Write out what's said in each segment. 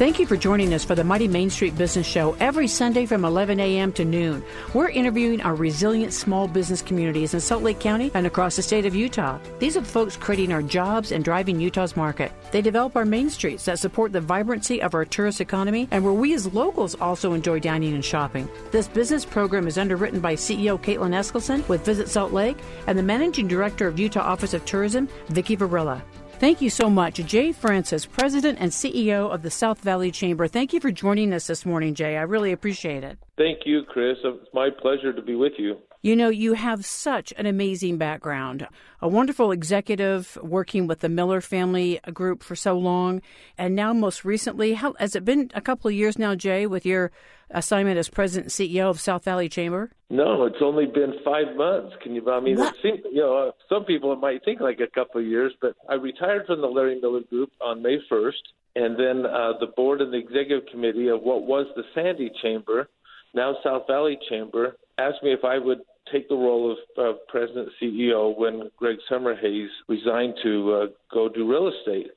Thank you for joining us for the Mighty Main Street Business Show every Sunday from 11 a.m. to noon. We're interviewing our resilient small business communities in Salt Lake County and across the state of Utah. These are the folks creating our jobs and driving Utah's market. They develop our main streets that support the vibrancy of our tourist economy and where we as locals also enjoy dining and shopping. This business program is underwritten by CEO Kaitlin Eskelsen with Visit Salt Lake and the Managing Director of Utah Office of Tourism, Vicki Varela. Thank you so much, Jay Francis, President and CEO of the South Valley Chamber. Thank you for joining us this morning, Jay. I really appreciate it. Thank you, Chris. It's my pleasure to be with you. You know, you have such an amazing background. A wonderful executive working with the Miller family group for so long. And now, most recently, how, has it been a couple of years now, Jay, with your assignment as president and CEO of South Valley Chamber? No, it's only been five months. Can you? I mean, it seems, you know, uh, some people might think like a couple of years, but I retired from the Larry Miller Group on May 1st, and then uh, the board and the executive committee of what was the Sandy Chamber, now South Valley Chamber, asked me if I would take the role of uh, president CEO when Greg Summerhays resigned to uh, go do real estate.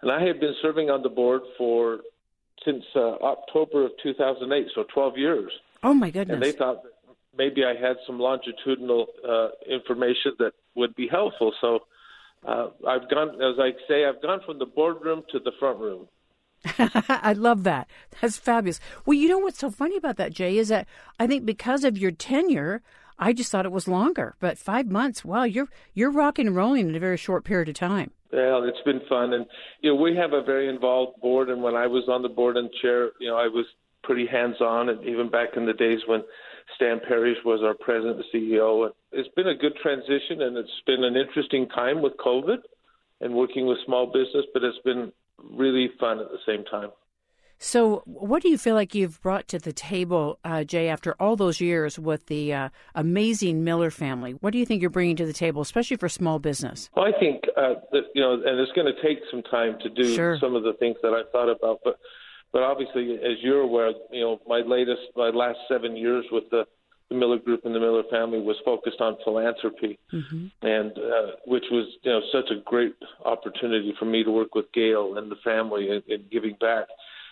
And I had been serving on the board for since uh, October of 2008, so 12 years. Oh my goodness! And they thought that maybe I had some longitudinal uh, information that would be helpful. So uh, I've gone, as I say, I've gone from the boardroom to the front room. I love that. That's fabulous. Well, you know what's so funny about that, Jay, is that I think because of your tenure, I just thought it was longer. But five months, wow, you're you're rocking and rolling in a very short period of time. Well, it's been fun, and you know we have a very involved board. And when I was on the board and chair, you know I was pretty hands-on, and even back in the days when Stan Parrish was our president and CEO. And it's been a good transition, and it's been an interesting time with COVID and working with small business, but it's been really fun at the same time. So, what do you feel like you've brought to the table, uh, Jay, after all those years with the uh, amazing Miller family? What do you think you're bringing to the table, especially for small business? Well, I think uh, that you know, and it's going to take some time to do sure. some of the things that I thought about, but but obviously, as you're aware, you know, my latest, my last seven years with the the Miller Group and the Miller family was focused on philanthropy, mm-hmm. and uh, which was you know such a great opportunity for me to work with Gail and the family in, in giving back.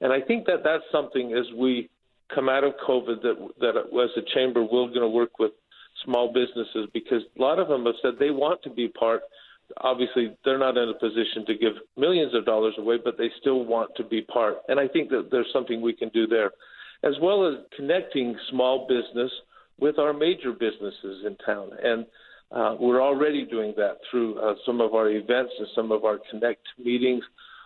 And I think that that's something as we come out of COVID that that as a chamber we're going to work with small businesses because a lot of them have said they want to be part. Obviously, they're not in a position to give millions of dollars away, but they still want to be part. And I think that there's something we can do there, as well as connecting small business with our major businesses in town. And uh, we're already doing that through uh, some of our events and some of our connect meetings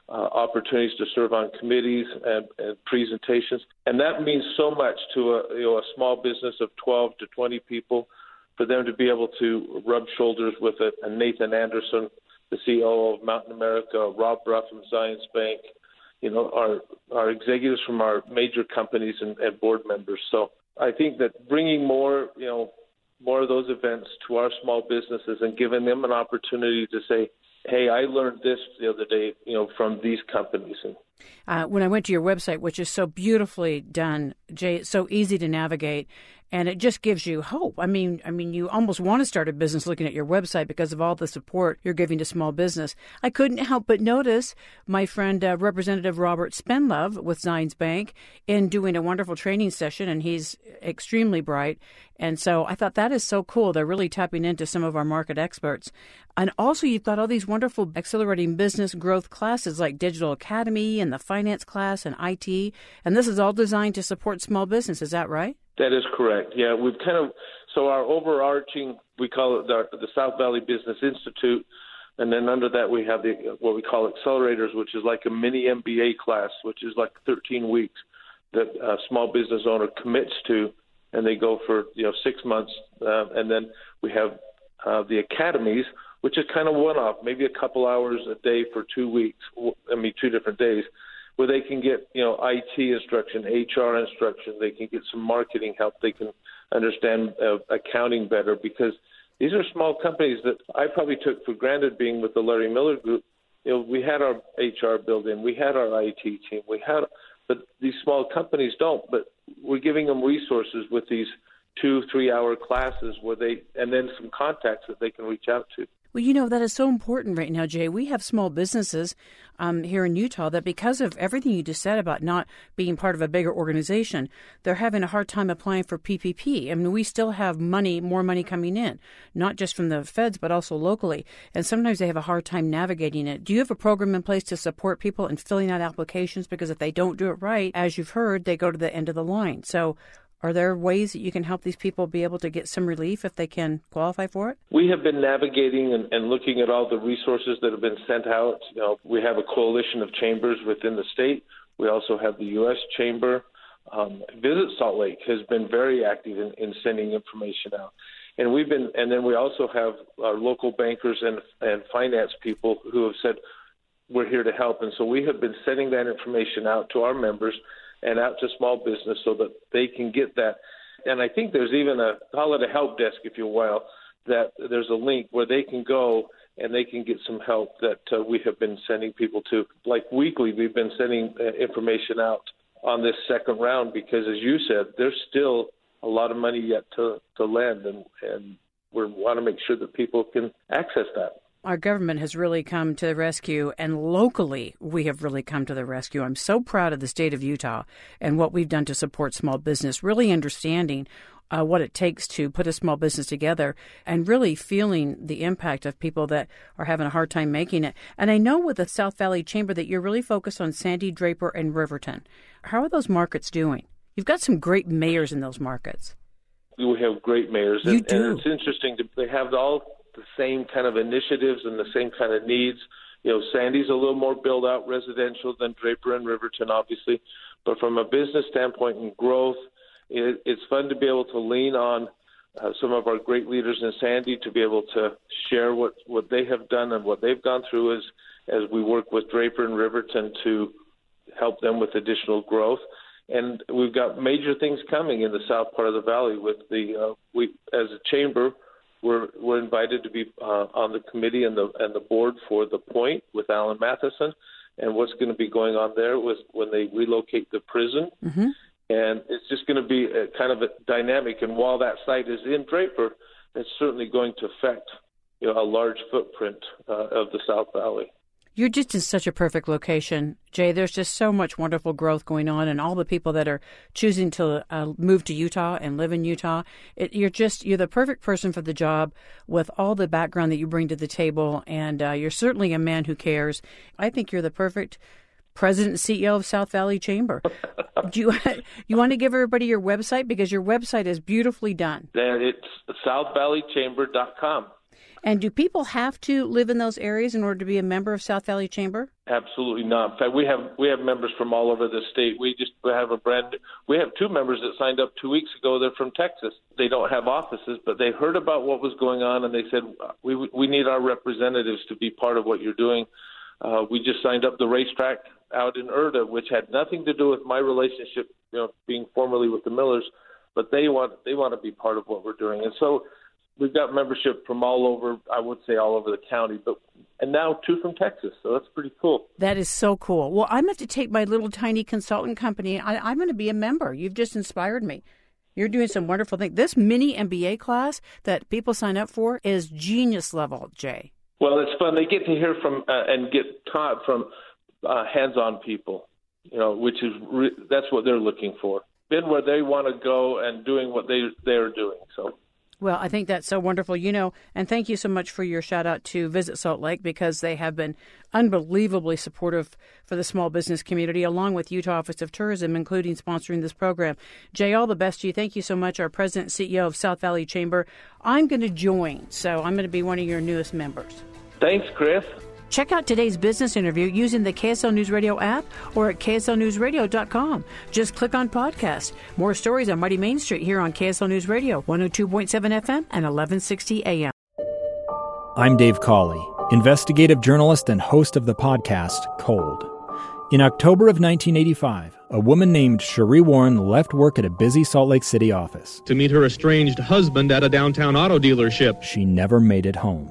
uh, opportunities to serve on committees and, and, presentations, and that means so much to a, you know, a small business of 12 to 20 people, for them to be able to rub shoulders with a, a Nathan Anderson, the CEO of Mountain America, Rob Ruff from Zions Bank, you know, our our executives from our major companies and, and board members. So I think that bringing more, you know, more of those events to our small businesses and giving them an opportunity to say, hey, I learned this the other day, you know, from these companies, and Uh, when I went to your website, which is so beautifully done, Jay, so easy to navigate, and it just gives you hope. I mean, I mean, you almost want to start a business looking at your website because of all the support you're giving to small business. I couldn't help but notice my friend uh, Representative Robert Spendlove with Zions Bank in doing a wonderful training session, and he's extremely bright. And so I thought that is so cool. They're really tapping into some of our market experts. And also, you've got all these wonderful accelerating business growth classes like Digital Academy and the finance class and IT. And this is all designed to support small business. Is that right? That is correct. Yeah, we've kind of so our overarching we call it the, the South Valley Business Institute, and then under that we have the what we call accelerators, which is like a mini MBA class, which is like 13 weeks that a small business owner commits to, and they go for you know six months, uh, and then we have uh, the academies, which is kind of one-off, maybe a couple hours a day for two weeks. I mean, two different days where they can get you know IT instruction, HR instruction, they can get some marketing help, they can understand uh, accounting better because these are small companies that I probably took for granted being with the Larry Miller Group. You know, we had our HR built in, we had our IT team, we had, but these small companies don't. But we're giving them resources with these two, three-hour classes where they, and then some contacts that they can reach out to. Well, you know, that is so important right now, Jay. We have small businesses um, here in Utah that, because of everything you just said about not being part of a bigger organization, they're having a hard time applying for PPP. I mean, we still have money, more money coming in, not just from the feds, but also locally. And sometimes they have a hard time navigating it. Do you have a program in place to support people in filling out applications? Because if they don't do it right, as you've heard, they go to the end of the line. So, are there ways that you can help these people be able to get some relief if they can qualify for it? We have been navigating and, and looking at all the resources that have been sent out. You know, we have a coalition of chambers within the state. We also have the U.S. Chamber. Um, Visit Salt Lake has been very active in, in sending information out, and we've been. And then we also have our local bankers and and finance people who have said we're here to help. And so we have been sending that information out to our members and out to small business so that they can get that. And I think there's even a call it a help desk, if you will, that there's a link where they can go and they can get some help that uh, we have been sending people to. Like weekly, we've been sending uh, information out on this second round because, as you said, there's still a lot of money yet to to lend, and and we want to make sure that people can access that our government has really come to the rescue, and locally, we have really come to the rescue. I'm so proud of the state of Utah and what we've done to support small business, really understanding uh, what it takes to put a small business together and really feeling the impact of people that are having a hard time making it. And I know with the South Valley Chamber that you're really focused on Sandy, Draper, and Riverton. How are those markets doing? You've got some great mayors in those markets. We have great mayors. You do. and it's interesting. To, they have all the same kind of initiatives and the same kind of needs. You know, Sandy's a little more built out residential than Draper and Riverton, obviously, but from a business standpoint and growth, it, it's fun to be able to lean on uh, some of our great leaders in Sandy to be able to share what what they have done and what they've gone through as as we work with Draper and Riverton to help them with additional growth. And we've got major things coming in the south part of the valley with the uh, we as a chamber we're we're invited to be uh, on the committee and the and the board for the Point with Alan Matheson, and what's going to be going on there was when they relocate the prison, mm-hmm. and it's just going to be a, kind of a dynamic. And while that site is in Draper, it's certainly going to affect you know a large footprint uh, of the South Valley. You're just in such a perfect location, Jay. There's just so much wonderful growth going on, and all the people that are choosing to uh, move to Utah and live in Utah. It, you're just you're the perfect person for the job with all the background that you bring to the table, and uh, you're certainly a man who cares. I think you're the perfect president and CEO of South Valley Chamber. Do you you want to give everybody your website because your website is beautifully done? It's southvalleychamber.com. And do people have to live in those areas in order to be a member of South Valley Chamber? Absolutely not. In fact, we have we have members from all over the state. We just have a brand. We have two members that signed up two weeks ago. They're from Texas. They don't have offices, but they heard about what was going on, and they said we we need our representatives to be part of what you're doing. Uh, we just signed up the racetrack out in Erda, which had nothing to do with my relationship, you know, being formerly with the Millers, but they want they want to be part of what we're doing, and so we've got membership from all over. I would say all over the county, but and now two from Texas. So that's pretty cool. That is so cool. Well, I'm going to take my little tiny consultant company. I, I'm going to be a member. You've just inspired me. You're doing some wonderful things. This mini MBA class that people sign up for is genius level, Jay. Well, it's fun. They get to hear from uh, and get taught from uh, hands-on people, you know, which is re- that's what they're looking for. Been where they want to go and doing what they they're doing. So well, I think that's so wonderful. You know, and thank you so much for your shout out to Visit Salt Lake because they have been unbelievably supportive for the small business community, along with Utah Office of Tourism, including sponsoring this program. Jay, all the best to you. Thank you so much, our president CEO of South Valley Chamber. I'm going to join, so I'm going to be one of your newest members. Thanks, Chris. Check out today's business interview using the KSL News Radio app or at kslnewsradio.com. Just click on podcast. More stories on Mighty Main Street here on KSL News Radio, 102.7 FM and 1160 AM. I'm Dave Cawley, investigative journalist and host of the podcast Cold. In October of 1985, a woman named Sheree Warren left work at a busy Salt Lake City office to meet her estranged husband at a downtown auto dealership. She never made it home.